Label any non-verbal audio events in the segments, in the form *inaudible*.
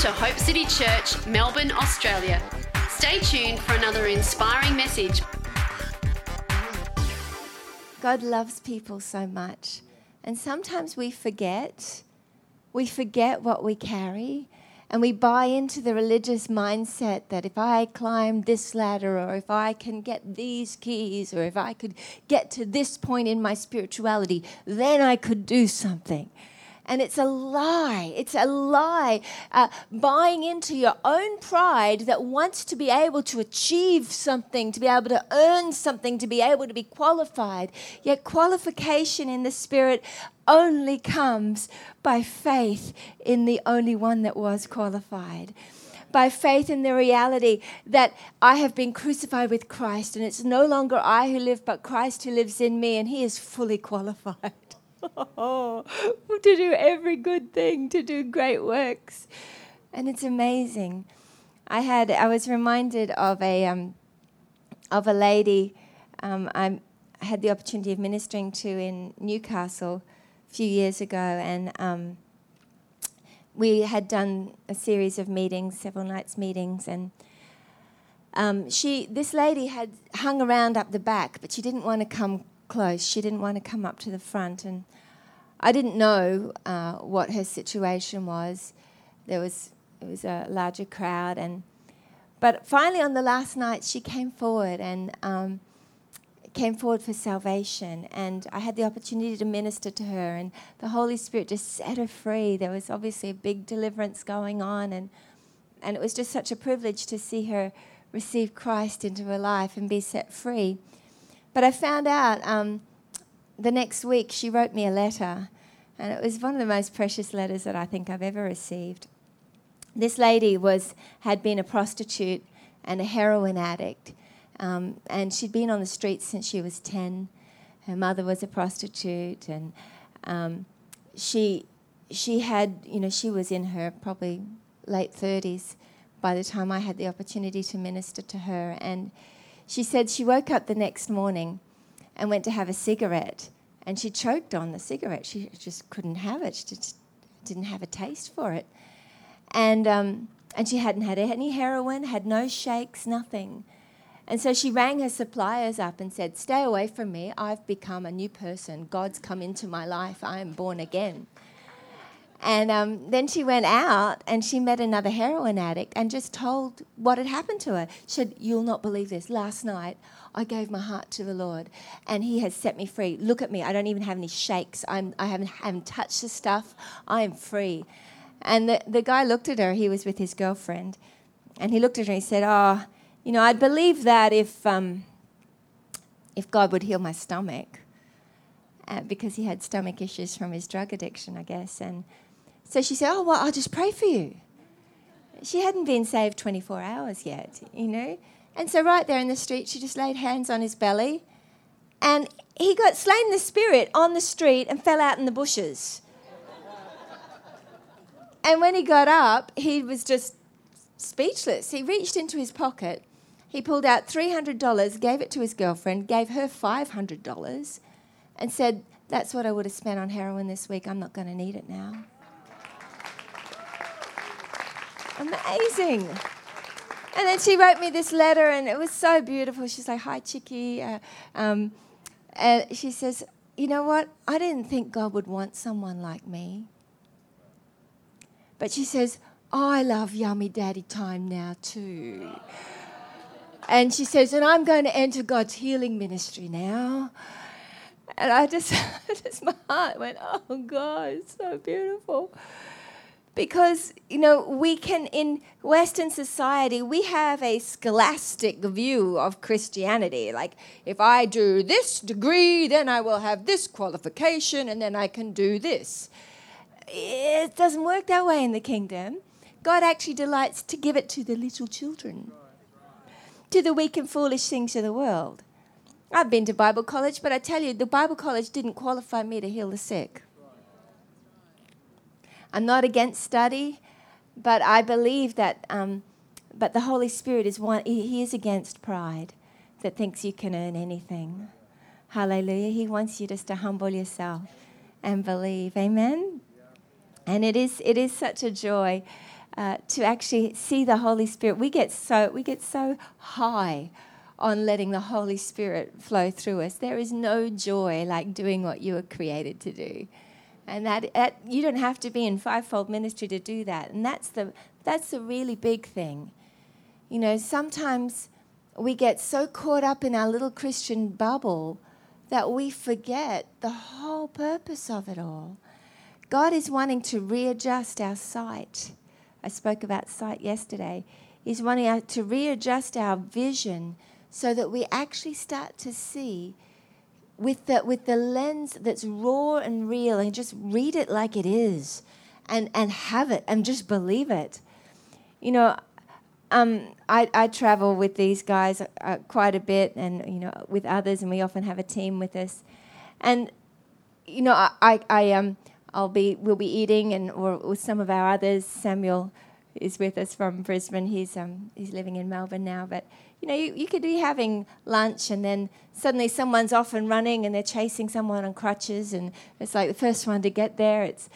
to Hope City Church, Melbourne, Australia. Stay tuned for another inspiring message. God loves people so much. And sometimes we forget. We forget what we carry. And we buy into the religious mindset that if I climb this ladder, or if I can get these keys, or if I could get to this point in my spirituality, then I could do something. And it's a lie. It's a lie. Uh, buying into your own pride that wants to be able to achieve something, to be able to earn something, to be able to be qualified. Yet qualification in the Spirit only comes by faith in the only one that was qualified by faith in the reality that I have been crucified with Christ, and it's no longer I who live, but Christ who lives in me, and He is fully qualified. *laughs* to do every good thing, to do great works. And it's amazing. I had I was reminded of a um, of a lady um, I had the opportunity of ministering to in Newcastle a few years ago, and um, we had done a series of meetings, several nights meetings, and um, she this lady had hung around up the back, but she didn't want to come close. She didn't want to come up to the front, and I didn't know uh, what her situation was. There was it was a larger crowd, and but finally on the last night she came forward and um, came forward for salvation, and I had the opportunity to minister to her, and the Holy Spirit just set her free. There was obviously a big deliverance going on, and and it was just such a privilege to see her receive Christ into her life and be set free. But I found out um, the next week she wrote me a letter, and it was one of the most precious letters that I think I've ever received. This lady was had been a prostitute and a heroin addict, um, and she'd been on the streets since she was ten. Her mother was a prostitute, and um, she she had you know she was in her probably late thirties by the time I had the opportunity to minister to her, and she said she woke up the next morning and went to have a cigarette and she choked on the cigarette. She just couldn't have it. She just didn't have a taste for it. And, um, and she hadn't had any heroin, had no shakes, nothing. And so she rang her suppliers up and said, Stay away from me. I've become a new person. God's come into my life. I am born again. And um, then she went out and she met another heroin addict and just told what had happened to her. She said, You'll not believe this. Last night, I gave my heart to the Lord and He has set me free. Look at me. I don't even have any shakes. I'm, I haven't, haven't touched the stuff. I am free. And the, the guy looked at her. He was with his girlfriend. And he looked at her and he said, Oh, you know, I'd believe that if, um, if God would heal my stomach. Uh, because he had stomach issues from his drug addiction, I guess. And so she said, Oh, well, I'll just pray for you. She hadn't been saved 24 hours yet, you know. And so, right there in the street, she just laid hands on his belly. And he got slain in the spirit on the street and fell out in the bushes. and when he got up, he was just speechless. He reached into his pocket, he pulled out $300, gave it to his girlfriend, gave her $500, and said, That's what I would have spent on heroin this week. I'm not going to need it now. Amazing. And then she wrote me this letter, and it was so beautiful. She's like, Hi, Chicky. Uh, um, and she says, You know what? I didn't think God would want someone like me. But she says, I love yummy daddy time now, too. And she says, And I'm going to enter God's healing ministry now. And I just, *laughs* just my heart went, Oh, God, it's so beautiful because you know we can in western society we have a scholastic view of christianity. Like if i do this degree then i will have this qualification and then i can do this. It doesn't work that way in the kingdom. God actually delights to give it to the little children to the weak and foolish things of the world. I've been to bible college but i tell you the bible college didn't qualify me to heal the sick I'm not against study, but I believe that. Um, but the Holy Spirit is one. He is against pride, that thinks you can earn anything. Hallelujah. He wants you just to humble yourself and believe. Amen. And it is it is such a joy uh, to actually see the Holy Spirit. We get so we get so high on letting the Holy Spirit flow through us. There is no joy like doing what you were created to do. And that, that you don't have to be in fivefold ministry to do that. And that's the that's the really big thing. You know, sometimes we get so caught up in our little Christian bubble that we forget the whole purpose of it all. God is wanting to readjust our sight. I spoke about sight yesterday. He's wanting to readjust our vision so that we actually start to see with the, with the lens that's raw and real and just read it like it is and, and have it and just believe it. You know, um, I, I travel with these guys uh, quite a bit and, you know, with others, and we often have a team with us. And, you know, I, I, I um, I'll be, we'll be eating and, or with some of our others. Samuel is with us from Brisbane. He's, um, he's living in Melbourne now, but you know, you, you could be having lunch and then suddenly someone's off and running and they're chasing someone on crutches and it's like the first one to get there. It's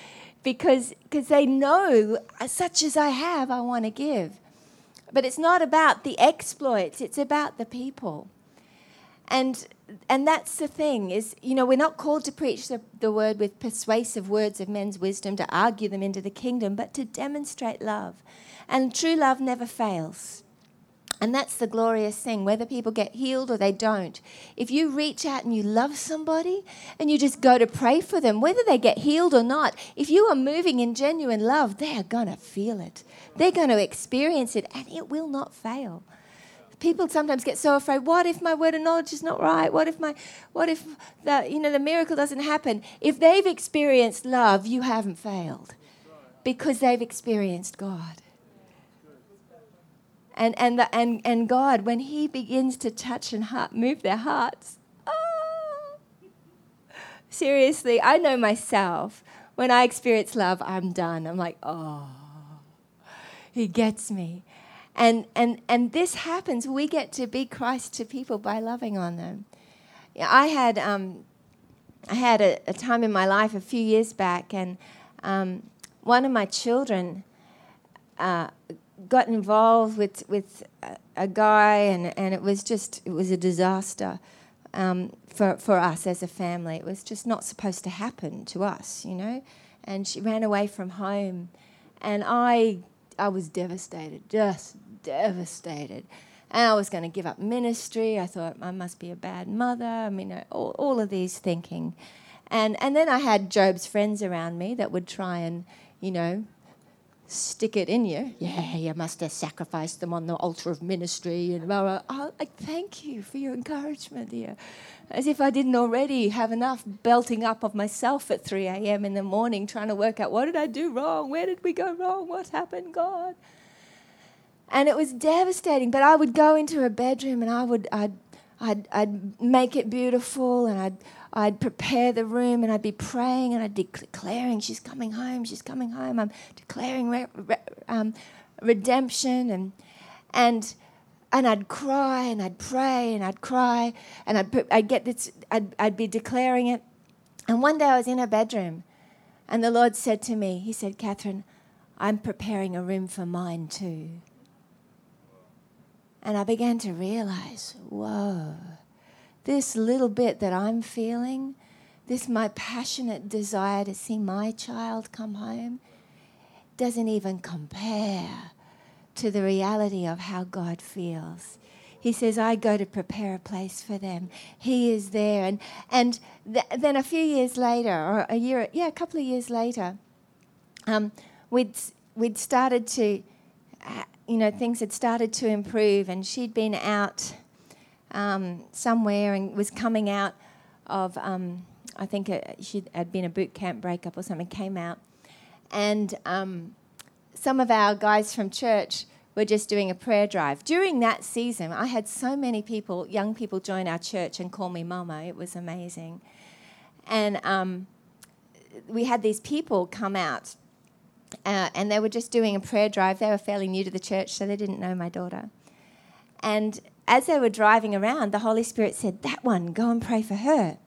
because cause they know, uh, such as I have, I want to give. But it's not about the exploits, it's about the people. And and that's the thing is you know we're not called to preach the, the word with persuasive words of men's wisdom to argue them into the kingdom but to demonstrate love and true love never fails and that's the glorious thing, whether people get healed or they don't. If you reach out and you love somebody and you just go to pray for them, whether they get healed or not, if you are moving in genuine love, they are going to feel it. They're going to experience it and it will not fail. People sometimes get so afraid, what if my word of knowledge is not right? What if my what if the you know the miracle doesn't happen? If they've experienced love, you haven't failed. Because they've experienced God. And, and, the, and, and God, when He begins to touch and heart, move their hearts, oh, seriously, I know myself. When I experience love, I'm done. I'm like, oh, He gets me. And, and, and this happens. We get to be Christ to people by loving on them. I had, um, I had a, a, time in my life a few years back, and um, one of my children uh, got involved with with a, guy, and, and it was just it was a disaster um, for for us as a family. It was just not supposed to happen to us, you know. And she ran away from home, and I I was devastated, just devastated. And I was going to give up ministry. I thought I must be a bad mother. I mean, all, all of these thinking. And, and then I had Job's friends around me that would try and, you know, stick it in you. Yeah, you must have sacrificed them on the altar of ministry. And blah, blah. I thank you for your encouragement, dear. As if I didn't already have enough belting up of myself at 3 a.m. in the morning trying to work out what did I do wrong? Where did we go wrong? What happened, God? And it was devastating. But I would go into her bedroom and I would, I'd, I'd, I'd make it beautiful and I'd, I'd prepare the room and I'd be praying and I'd be declaring, She's coming home, she's coming home. I'm declaring re- re- um, redemption and, and, and I'd cry and I'd pray and I'd cry and I'd, I'd get this, I'd, I'd be declaring it. And one day I was in her bedroom and the Lord said to me, He said, Catherine, I'm preparing a room for mine too. And I began to realize, whoa this little bit that I'm feeling, this my passionate desire to see my child come home, doesn't even compare to the reality of how God feels. He says, I go to prepare a place for them. He is there. And, and th- then a few years later, or a year, yeah, a couple of years later, um, we'd, we'd started to, uh, you know, things had started to improve, and she'd been out um, somewhere and was coming out of, um, I think it, she had been a boot camp breakup or something, came out. And um, some of our guys from church were just doing a prayer drive. During that season, I had so many people, young people, join our church and call me mama. It was amazing. And um, we had these people come out, uh, and they were just doing a prayer drive. They were fairly new to the church, so they didn't know my daughter. And as they were driving around, the Holy Spirit said, That one, go and pray for her.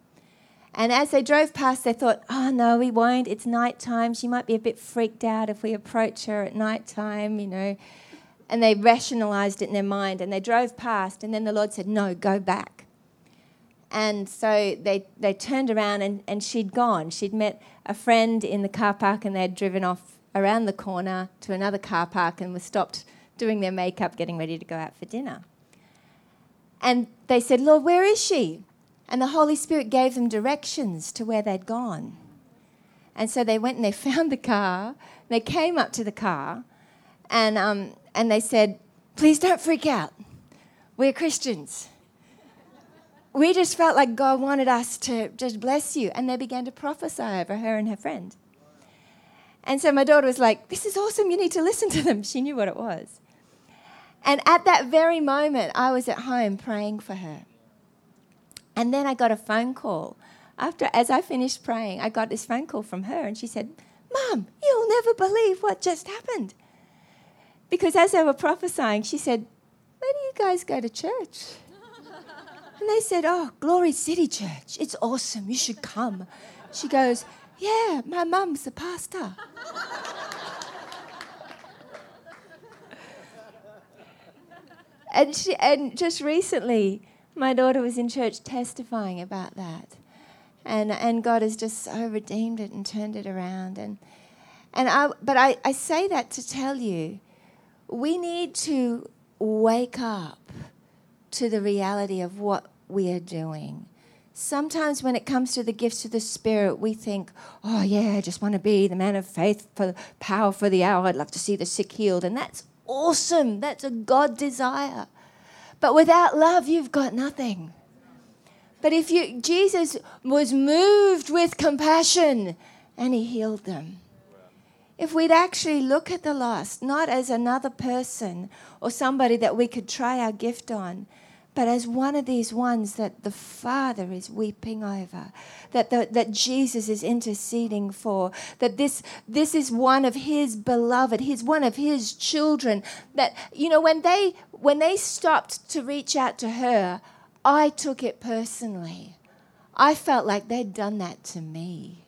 And as they drove past, they thought, oh, no, we won't. It's night time. She might be a bit freaked out if we approach her at night time, you know. And they rationalized it in their mind and they drove past. And then the Lord said, no, go back. And so they, they turned around and, and she'd gone. She'd met a friend in the car park and they'd driven off around the corner to another car park and were stopped doing their makeup, getting ready to go out for dinner. And they said, Lord, where is she? And the Holy Spirit gave them directions to where they'd gone. And so they went and they *laughs* found the car. They came up to the car and, um, and they said, Please don't freak out. We're Christians. We just felt like God wanted us to just bless you. And they began to prophesy over her and her friend. And so my daughter was like, This is awesome. You need to listen to them. *laughs* She knew what it was. And at that very moment, I was at home praying for her. And then I got a phone call. After, as I finished praying, I got this phone call from her, and she said, Mom, you'll never believe what just happened. Because as they were prophesying, she said, Where do you guys go to church? *laughs* And they said, Oh, Glory City Church. It's awesome. You should come. She goes, Yeah, my mum's the pastor. *laughs* and, she, and just recently, my daughter was in church testifying about that. And, and God has just so redeemed it and turned it around. And, and I, but I, I say that to tell you we need to wake up to the reality of what we are doing. Sometimes, when it comes to the gifts of the Spirit, we think, oh, yeah, I just want to be the man of faith for power for the hour. I'd love to see the sick healed. And that's awesome. That's a God desire. But without love, you've got nothing. But if you, Jesus was moved with compassion and he healed them. If we'd actually look at the lost, not as another person or somebody that we could try our gift on, but as one of these ones that the Father is weeping over, that, the, that Jesus is interceding for, that this, this is one of His beloved, He's one of His children. That, you know, when they, when they stopped to reach out to her, I took it personally. I felt like they'd done that to me.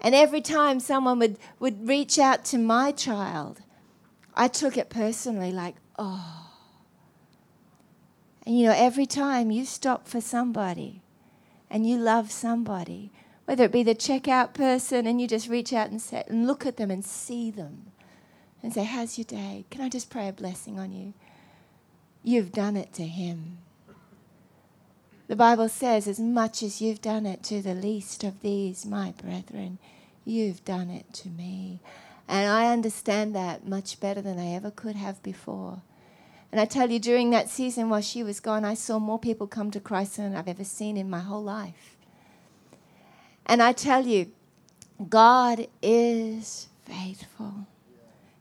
And every time someone would, would reach out to my child, I took it personally, like, oh, you know, every time you stop for somebody and you love somebody, whether it be the checkout person and you just reach out and, say, and look at them and see them and say, How's your day? Can I just pray a blessing on you? You've done it to him. The Bible says, As much as you've done it to the least of these, my brethren, you've done it to me. And I understand that much better than I ever could have before. And I tell you, during that season while she was gone, I saw more people come to Christ than I've ever seen in my whole life. And I tell you, God is faithful.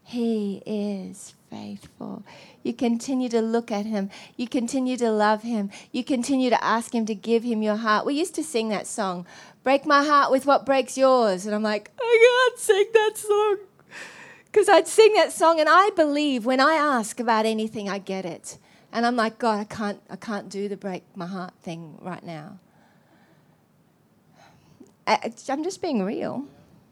He is faithful. You continue to look at him. You continue to love him. You continue to ask him to give him your heart. We used to sing that song, Break My Heart with What Breaks Yours. And I'm like, I can't sing that song. Because I'd sing that song, and I believe when I ask about anything, I get it. And I'm like, God, I can't, I can't do the break my heart thing right now. I, I'm just being real.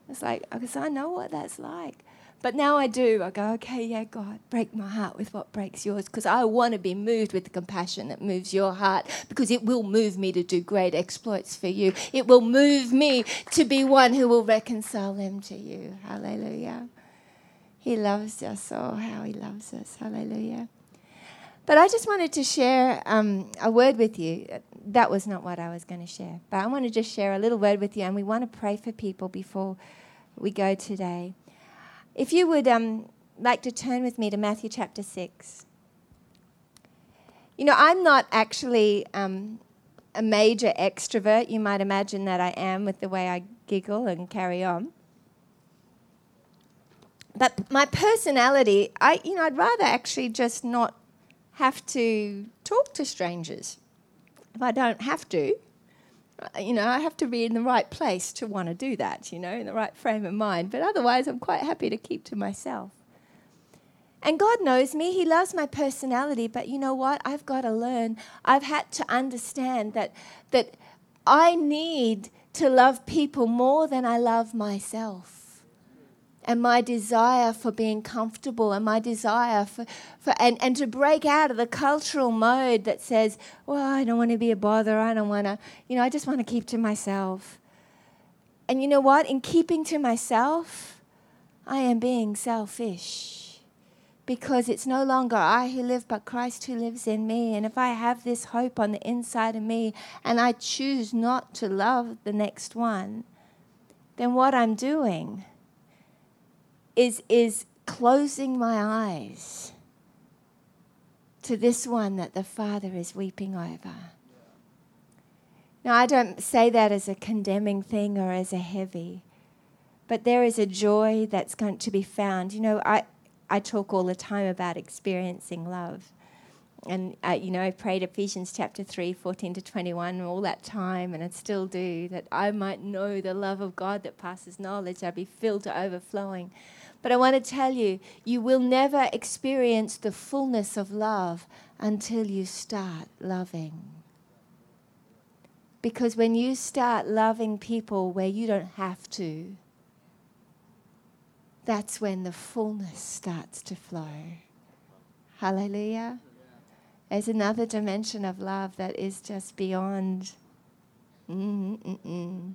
It's like, because I know what that's like. But now I do. I go, okay, yeah, God, break my heart with what breaks yours, because I want to be moved with the compassion that moves your heart, because it will move me to do great exploits for you. It will move me to be one who will reconcile them to you. Hallelujah. He loves us. Oh, how He loves us. Hallelujah. But I just wanted to share um, a word with you. That was not what I was going to share. But I want to just share a little word with you, and we want to pray for people before we go today. If you would um, like to turn with me to Matthew chapter 6. You know, I'm not actually um, a major extrovert. You might imagine that I am with the way I giggle and carry on but my personality, I you know, I'd rather actually just not have to talk to strangers. If I don't have to, uh, you know, I have to be in the right place to want to do that, you know, in the right frame of mind. But otherwise, I'm quite happy to keep to myself. And God knows me, He loves my personality, but you know what? I've got to learn. I've had to understand that, that I need to love people more than I love myself. And my desire for being comfortable and my desire for, for and, and to break out of the cultural mode that says, well, I don't want to be a bother. I don't want to, you know, I just want to keep to myself. And you know what? In keeping to myself, I am being selfish because it's no longer I who live, but Christ who lives in me. And if I have this hope on the inside of me and I choose not to love the next one, then what I'm doing is, is closing my eyes to this one that the Father is weeping over. Now, I don't say that as a condemning thing or as a heavy, but there is a joy that's going to be found. You know, I, I talk all the time about experiencing love. And, uh, you know, I prayed Ephesians chapter 3, 14 to 21 all that time, and I still do, that I might know the love of God that passes knowledge. I'd be filled to overflowing. But I want to tell you, you will never experience the fullness of love until you start loving. Because when you start loving people where you don't have to, that's when the fullness starts to flow. Hallelujah. There's another dimension of love that is just beyond. Mm-hmm, Mm-mm-mm.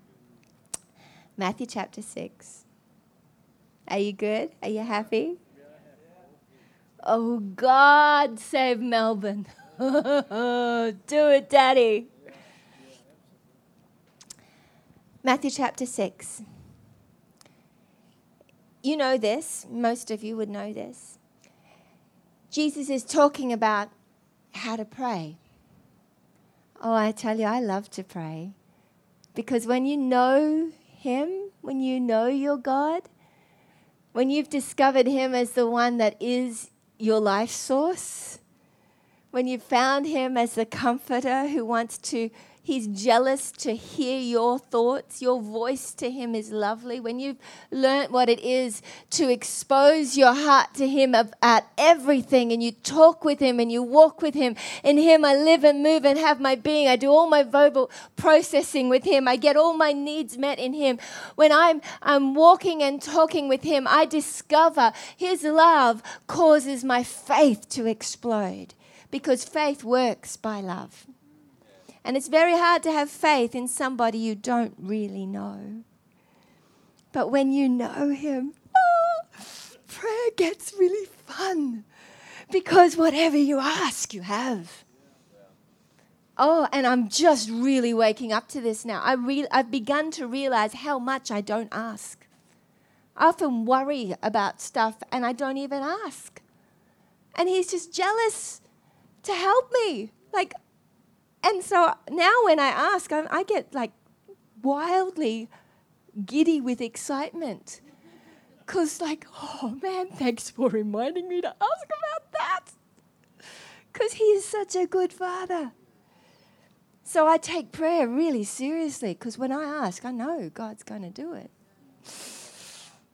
Matthew chapter 6. Are you good? Are you happy? Oh, God, save Melbourne. *laughs* Do it, Daddy. Matthew chapter 6 you know this, most of you would know this. Jesus is talking about how to pray. Oh, I tell you, I love to pray. Because when you know Him, when you know your God, when you've discovered Him as the one that is your life source, when you've found Him as the comforter who wants to He's jealous to hear your thoughts. Your voice to him is lovely. When you've learnt what it is to expose your heart to him at everything and you talk with him and you walk with him, in him I live and move and have my being. I do all my verbal processing with him. I get all my needs met in him. When I'm, I'm walking and talking with him, I discover his love causes my faith to explode because faith works by love. And it's very hard to have faith in somebody you don't really know. But when you know Him, oh, prayer gets really fun because whatever you ask, you have. Oh, and I'm just really waking up to this now. I re- I've begun to realize how much I don't ask. I often worry about stuff and I don't even ask. And he's just jealous to help me. Like, and so now when I ask, I, I get like wildly giddy with excitement. Because, like, oh man, thanks for reminding me to ask about that. Because he is such a good father. So I take prayer really seriously because when I ask, I know God's going to do it.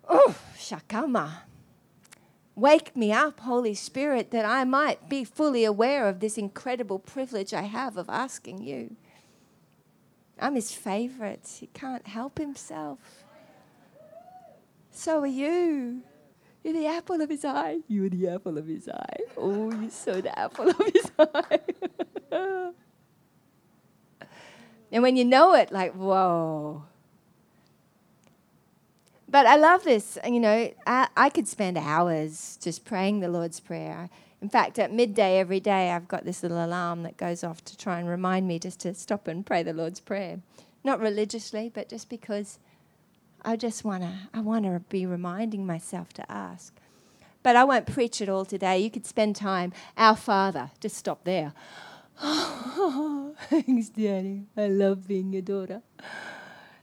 Oh, shakama. Wake me up, Holy Spirit, that I might be fully aware of this incredible privilege I have of asking you. I'm his favorite. He can't help himself. So are you. You're the apple of his eye. You're the apple of his eye. Oh, you're so the apple of his *laughs* eye. and when you know it, like, whoa. But I love this. You know, I, I could spend hours just praying the Lord's Prayer. In fact, at midday every day, I've got this little alarm that goes off to try and remind me just to stop and pray the Lord's Prayer. Not religiously, but just because I just want to I want to be reminding myself to ask. But I won't preach it all today. You could spend time. Our Father, just stop there. *laughs* thanks, Daddy. I love being your daughter.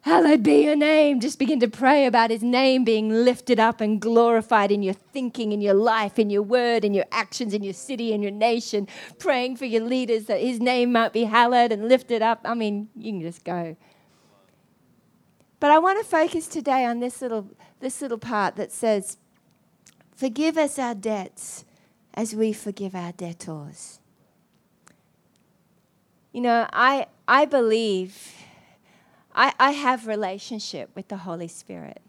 Hallowed be your name. Just begin to pray about his name being lifted up and glorified in your thinking, in your life, in your word, in your actions, in your city, in your nation. Praying for your leaders that his name might be hallowed and lifted up. I mean, you can just go. But I want to focus today on this little, this little part that says, Forgive us our debts as we forgive our debtors. You know, I, I believe I, I have relationship with the Holy Spirit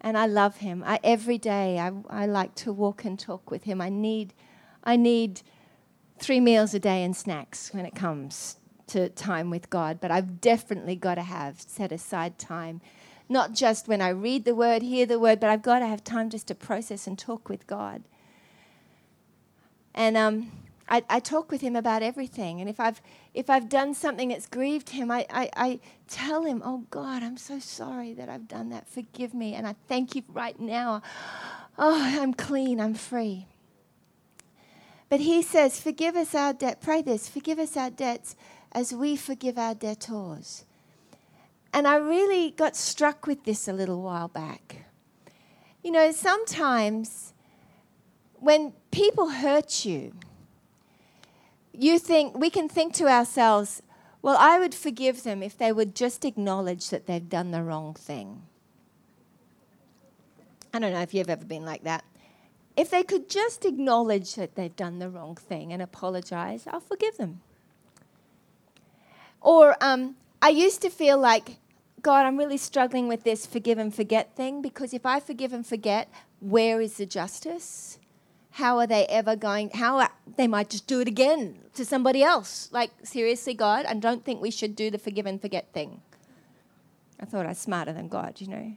and I love him. I, every day I, I like to walk and talk with him. I need, I need three meals a day and snacks when it comes to time with God, but I've definitely got to have set aside time. Not just when I read the word, hear the word, but I've got to have time just to process and talk with God. And um, I, I, talk with him about everything. And if I've, if I've done something that's grieved him, I, I, I tell him, Oh God, I'm so sorry that I've done that. Forgive me. And I thank you right now. Oh, I'm clean. I'm free. But he says, Forgive us our debt. Pray this forgive us our debts as we forgive our debtors. And I really got struck with this a little while back. You know, sometimes when people hurt you, you think we can think to ourselves, well, I would forgive them if they would just acknowledge that they've done the wrong thing. I don't know if you've ever been like that. If they could just acknowledge that they've done the wrong thing and apologize, I'll forgive them. Or um, I used to feel like, God, I'm really struggling with this forgive and forget thing because if I forgive and forget, where is the justice? How are they ever going? How are, they might just do it again to somebody else. Like seriously, God, I don't think we should do the forgive and forget thing. I thought I was smarter than God, you know.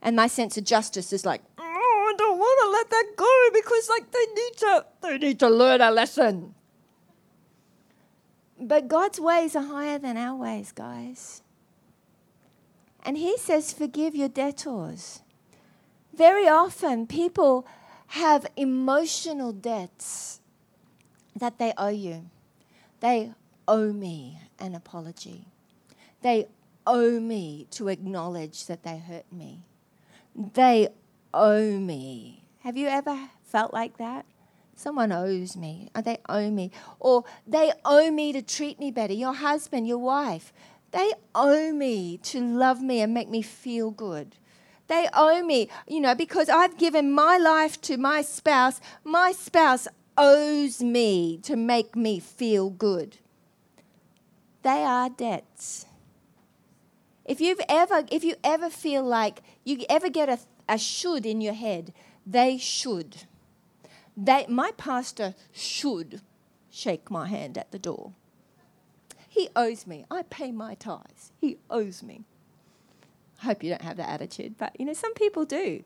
And my sense of justice is like, oh, I don't want to let that go because like they need to they need to learn a lesson. But God's ways are higher than our ways, guys. And He says, forgive your debtors. Very often, people have emotional debts that they owe you. They owe me an apology. They owe me to acknowledge that they hurt me. They owe me. Have you ever felt like that? Someone owes me. They owe me. Or they owe me to treat me better. Your husband, your wife, they owe me to love me and make me feel good. They owe me, you know, because I've given my life to my spouse. My spouse owes me to make me feel good. They are debts. If you've ever, if you ever feel like you ever get a, a should in your head, they should. They, my pastor should shake my hand at the door. He owes me. I pay my tithes. He owes me. I hope you don't have that attitude, but you know, some people do.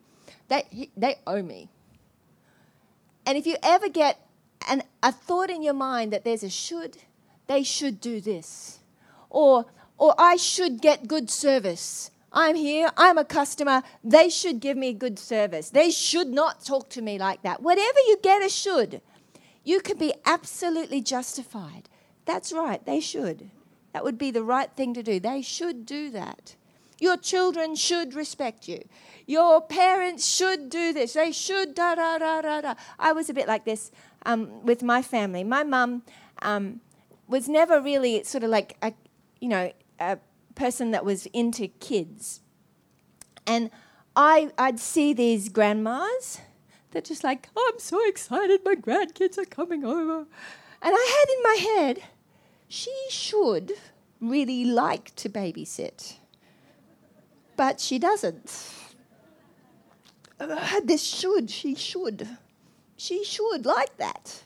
They, they owe me. And if you ever get an, a thought in your mind that there's a should, they should do this. Or, or I should get good service. I'm here, I'm a customer, they should give me good service. They should not talk to me like that. Whatever you get a should, you can be absolutely justified. That's right, they should. That would be the right thing to do. They should do that. Your children should respect you. Your parents should do this. They should da da da da da. I was a bit like this um, with my family. My mum um, was never really sort of like a, you know, a person that was into kids. And I, I'd see these grandmas. They're just like, oh, I'm so excited, my grandkids are coming over. And I had in my head, she should really like to babysit, but she doesn't. Uh, this should, she should. She should like that.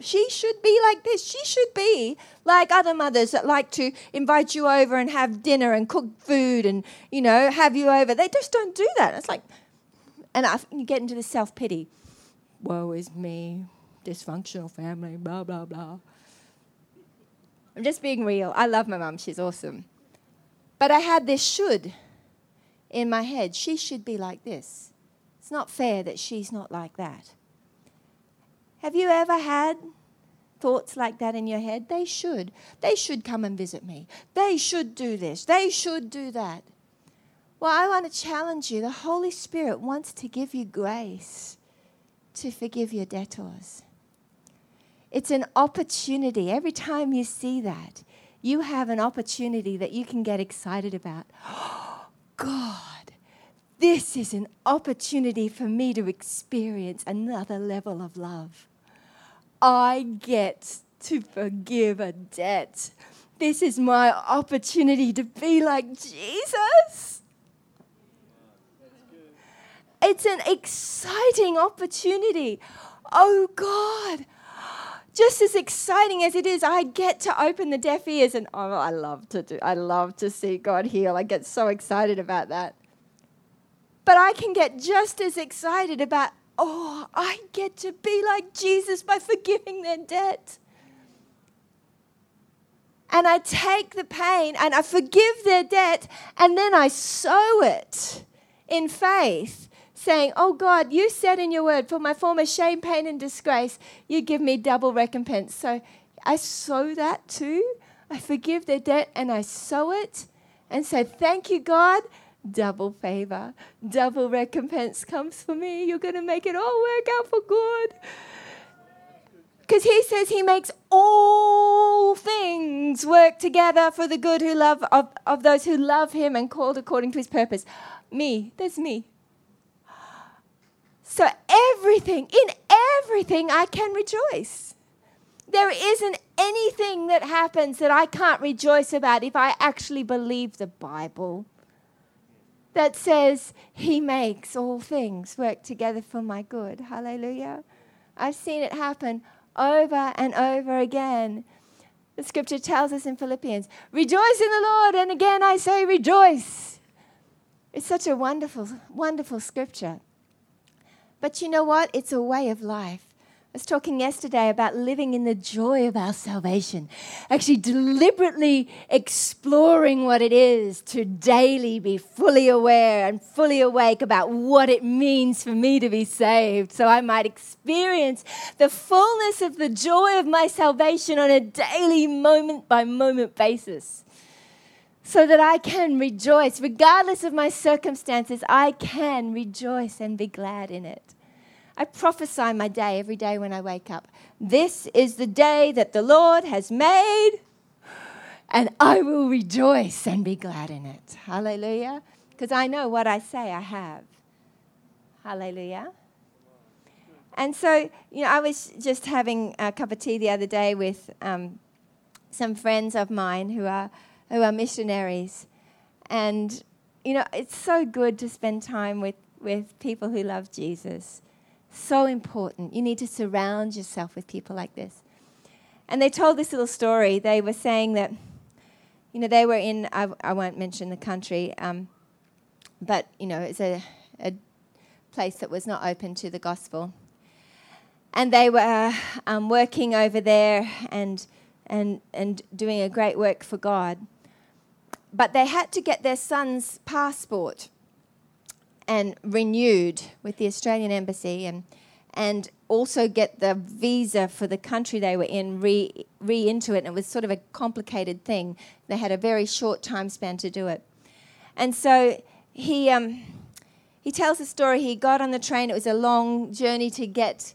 She should be like this. She should be like other mothers that like to invite you over and have dinner and cook food and, you know, have you over. They just don't do that. It's like, and I, you get into the self pity. Woe is me, dysfunctional family, blah, blah, blah. I'm just being real. I love my mum, she's awesome. But I had this should in my head. She should be like this. It's not fair that she's not like that. Have you ever had thoughts like that in your head? They should. They should come and visit me. They should do this. They should do that. Well, I want to challenge you. The Holy Spirit wants to give you grace to forgive your debtors. It's an opportunity. Every time you see that, you have an opportunity that you can get excited about. *gasps* Oh, God, this is an opportunity for me to experience another level of love. I get to forgive a debt This is my opportunity to be like Jesus. It's an exciting opportunity. Oh God, just as exciting as it is, I get to open the deaf ears, and oh, I love to do. I love to see God heal. I get so excited about that. But I can get just as excited about, oh, I get to be like Jesus by forgiving their debt. And I take the pain and I forgive their debt, and then I sow it in faith saying, Oh God, you said in your word, for my former shame, pain, and disgrace, you give me double recompense. So I sow that too. I forgive their debt and I sow it and say, Thank you, God. Double favor, double recompense comes for me. You're going to make it all work out for good. Because he says he makes all things work together for the good who love of, of those who love him and called according to his purpose. Me, there's me. So, everything, in everything, I can rejoice. There isn't anything that happens that I can't rejoice about if I actually believe the Bible that says He makes all things work together for my good. Hallelujah. I've seen it happen over and over again. The scripture tells us in Philippians, Rejoice in the Lord, and again I say, Rejoice. It's such a wonderful, wonderful scripture. But you know what? It's a way of life. I was talking yesterday about living in the joy of our salvation, actually deliberately exploring what it is to daily be fully aware and fully awake about what it means for me to be saved, so I might experience the fullness of the joy of my salvation on a daily, moment by moment basis. So that I can rejoice, regardless of my circumstances, I can rejoice and be glad in it. I prophesy my day every day when I wake up. This is the day that the Lord has made, and I will rejoice and be glad in it. Hallelujah. Because I know what I say I have. Hallelujah. And so, you know, I was just having a cup of tea the other day with um, some friends of mine who are, who are missionaries. And, you know, it's so good to spend time with, with people who love Jesus. So important. You need to surround yourself with people like this. And they told this little story. They were saying that, you know, they were in, I, I won't mention the country, um, but, you know, it's a, a place that was not open to the gospel. And they were um, working over there and, and, and doing a great work for God. But they had to get their son's passport and renewed with the Australian Embassy and and also get the visa for the country they were in re, re into it. And it was sort of a complicated thing. They had a very short time span to do it. And so he, um, he tells the story. He got on the train. It was a long journey to get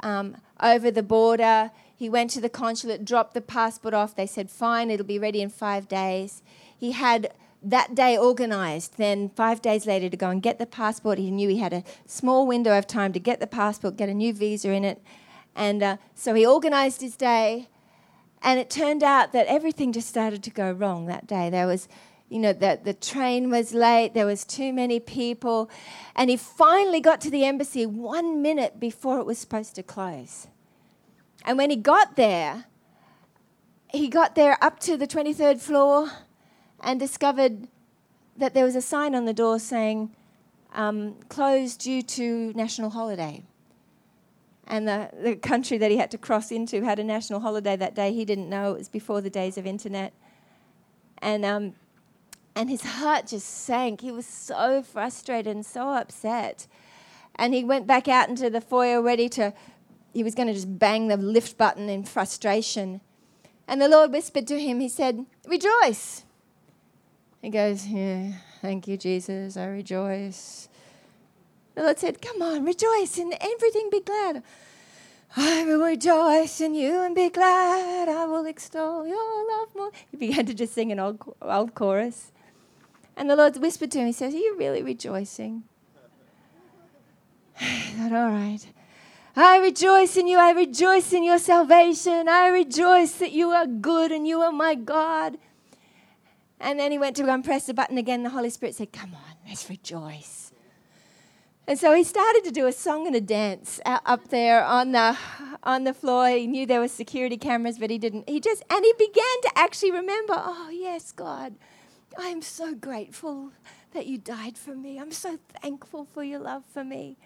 um, over the border. He went to the consulate, dropped the passport off. They said, fine, it'll be ready in five days. He had that day organized, then five days later to go and get the passport. He knew he had a small window of time to get the passport, get a new visa in it. And uh, so he organized his day. And it turned out that everything just started to go wrong that day. There was, you know, the train was late, there was too many people. And he finally got to the embassy one minute before it was supposed to close. And when he got there, he got there up to the 23rd floor and discovered that there was a sign on the door saying, um, closed due to national holiday. And the, the country that he had to cross into had a national holiday that day. He didn't know it was before the days of internet. And, um, and his heart just sank. He was so frustrated and so upset. And he went back out into the foyer ready to, he was going to just bang the lift button in frustration. And the Lord whispered to him, He said, Rejoice. He goes, Yeah, thank you, Jesus. I rejoice. The Lord said, Come on, rejoice in everything, be glad. I will rejoice in you and be glad. I will extol your love more. He began to just sing an old, old chorus. And the Lord whispered to him, He says, Are you really rejoicing? *sighs* I thought, All right. I rejoice in you. I rejoice in your salvation. I rejoice that you are good and you are my God. And then he went to go and press the button again. The Holy Spirit said, Come on, let's rejoice. And so he started to do a song and a dance up there on the, on the floor. He knew there were security cameras, but he didn't. He just, and he began to actually remember, oh, yes, God, I am so grateful that you died for me. I'm so thankful for your love for me.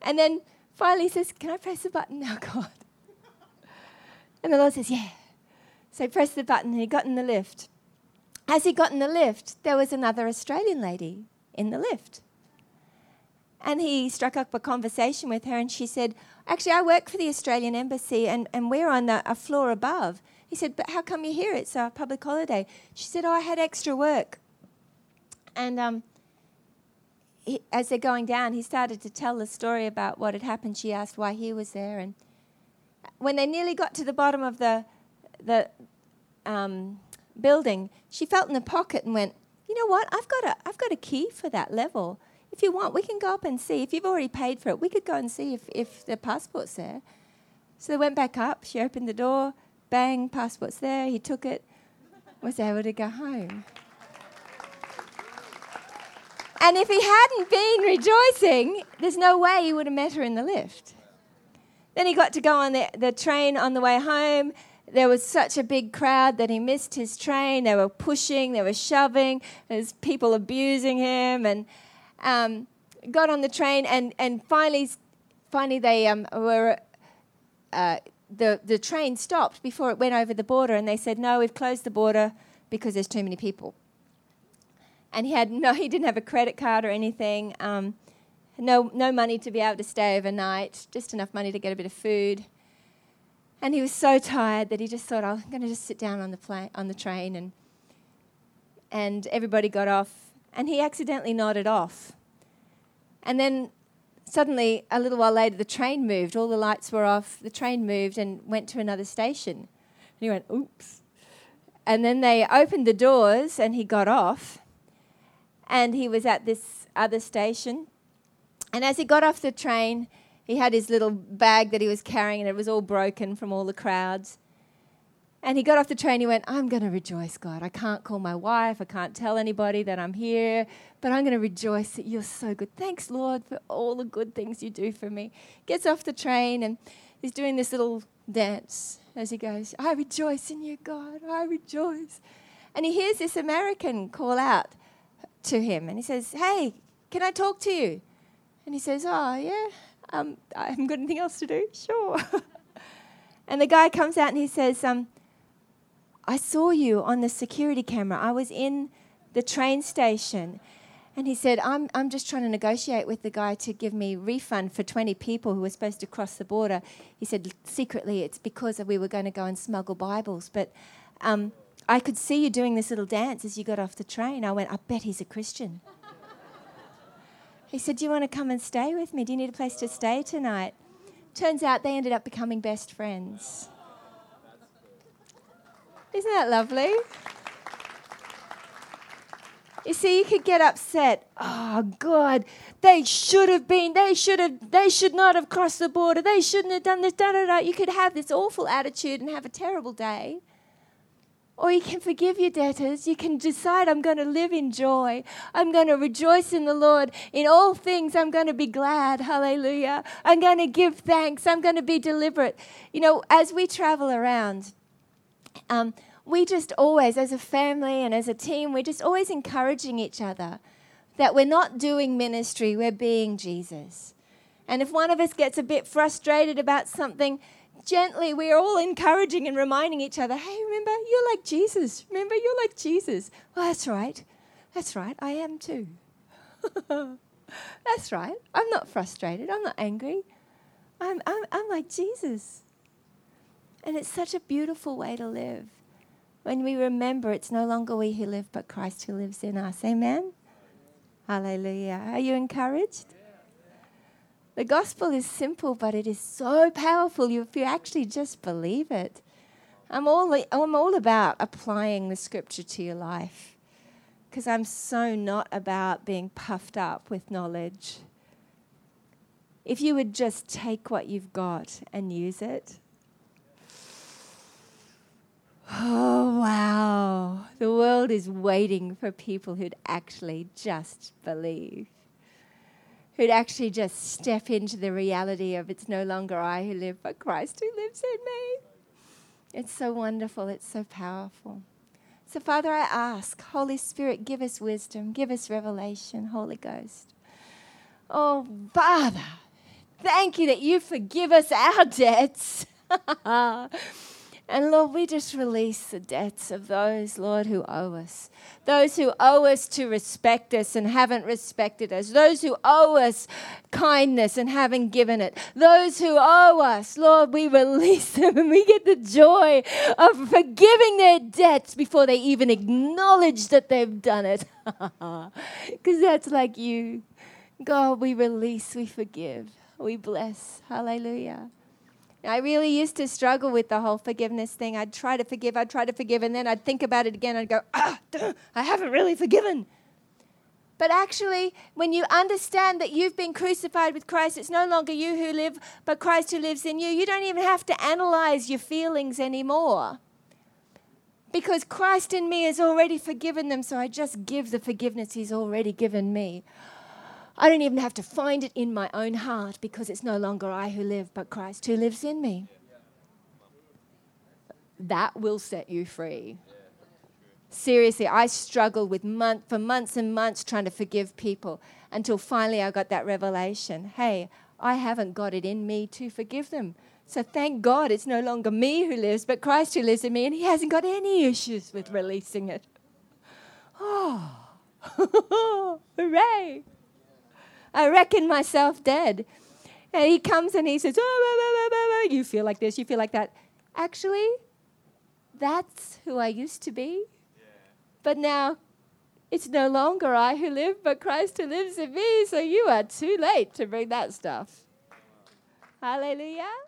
And then finally he says, Can I press the button now, *laughs* God? And the Lord says, Yeah. So he pressed the button and he got in the lift. As he got in the lift, there was another Australian lady in the lift. And he struck up a conversation with her and she said, Actually, I work for the Australian Embassy and, and we're on the, a floor above. He said, But how come you're here? It's a public holiday. She said, Oh, I had extra work. And um, he, as they're going down, he started to tell the story about what had happened. She asked why he was there. And when they nearly got to the bottom of the, the um, building, she felt in the pocket and went, You know what? I've got, a, I've got a key for that level. If you want, we can go up and see. If you've already paid for it, we could go and see if, if the passport's there. So they went back up. She opened the door. Bang, passport's there. He took it, was able to go home. And if he hadn't been rejoicing, there's no way he would have met her in the lift. Then he got to go on the, the train on the way home. There was such a big crowd that he missed his train. They were pushing, they were shoving, there's people abusing him, and um, got on the train. And, and finally, finally they um, were. Uh, the, the train stopped before it went over the border, and they said, No, we've closed the border because there's too many people and he had no, he didn't have a credit card or anything. Um, no, no money to be able to stay overnight, just enough money to get a bit of food. And he was so tired that he just thought, I'm going to just sit down on the, on the train. And, and everybody got off. And he accidentally nodded off. And then suddenly, a little while later, the train moved. All the lights were off. The train moved and went to another station. And he went, oops. And then they opened the doors and he got off and he was at this other station. And as he got off the train, he had his little bag that he was carrying, and it was all broken from all the crowds. And he got off the train, he went, I'm going to rejoice, God. I can't call my wife, I can't tell anybody that I'm here, but I'm going to rejoice that you're so good. Thanks, Lord, for all the good things you do for me. Gets off the train and he's doing this little dance as he goes, I rejoice in you, God, I rejoice. And he hears this American call out, to him and he says, Hey, can I talk to you? And he says, Oh, yeah, um, I haven't got anything else to do. *laughs* Sure. and the guy comes out and he says, um, I saw you on the security camera. I was in the train station. And he said, I'm, I'm just trying to negotiate with the guy to give me refund for 20 people who were supposed to cross the border. He said, secretly, it's because we were going to go and smuggle Bibles. But um, I could see you doing this little dance as you got off the train. I went, I bet he's a Christian. He said, Do you want to come and stay with me? Do you need a place to stay tonight? Turns out they ended up becoming best friends. Isn't that lovely? You see, you could get upset. Oh God, they should have been. They should have. They should not have crossed the border. They shouldn't have done this. Da da da. You could have this awful attitude and have a terrible day. Or you can forgive your debtors. You can decide, I'm going to live in joy. I'm going to rejoice in the Lord. In all things, I'm going to be glad. Hallelujah. I'm going to give thanks. I'm going to be deliberate. You know, as we travel around, um, we just always, as a family and as a team, we're just always encouraging each other that we're not doing ministry, we're being Jesus. And if one of us gets a bit frustrated about something, gently, we're all encouraging and reminding each other hey, remember, you're like Jesus. Remember, you're like Jesus. Well, that's right. That's right. I am too. *laughs* that's right. I'm not frustrated. I'm not angry. I'm, I'm, I'm like Jesus. And it's such a beautiful way to live when we remember it's no longer we who live, but Christ who lives in us. Amen? Hallelujah. Are you encouraged? The gospel is simple, but it is so powerful if you actually just believe it. I'm all, I'm all about applying the scripture to your life because I'm so not about being puffed up with knowledge. if you would just take what you've got and use it. Oh, wow. The world is waiting for people who'd actually just believe, who'd actually just step into the reality of it's no longer I who live, but Christ who lives in me. It's so wonderful, it's so powerful. So, Father, I ask, Holy Spirit, give us wisdom, give us revelation, Holy Ghost. Oh, Father, thank you that you forgive us our debts. *laughs* And Lord, we just release the debts of those, Lord, who owe us. Those who owe us to respect us and haven't respected us. Those who owe us kindness and haven't given it. Those who owe us, Lord, we release *laughs* them and we get the joy of forgiving their debts before they even acknowledge that they've done it. *laughs* Because that's like you. God, we release, we forgive, we bless. Hallelujah. I really used to struggle with the whole forgiveness thing. I'd try to forgive, I'd try to forgive, and then I'd think about it again. I'd go, ah, duh, I haven't really forgiven. But actually, when you understand that you've been crucified with Christ, it's no longer you who live, but Christ who lives in you. You don't even have to analyze your feelings anymore. Because Christ in me has already forgiven them, so I just give the forgiveness He's already given me. I don't even have to find it in my own heart because it's no longer I who live, but Christ who lives in me. That will set you free. Seriously, I struggled with month for months and months trying to forgive people until finally I got that revelation. Hey, I haven't got it in me to forgive them. So thank God it's no longer me who lives, but Christ who lives in me, and He hasn't got any issues with releasing it. Oh, *laughs* hooray! I reckon myself dead. And he comes and he says, oh, You feel like this, you feel like that. Actually, that's who I used to be. Yeah. But now it's no longer I who live, but Christ who lives in me. So you are too late to bring that stuff. Hallelujah.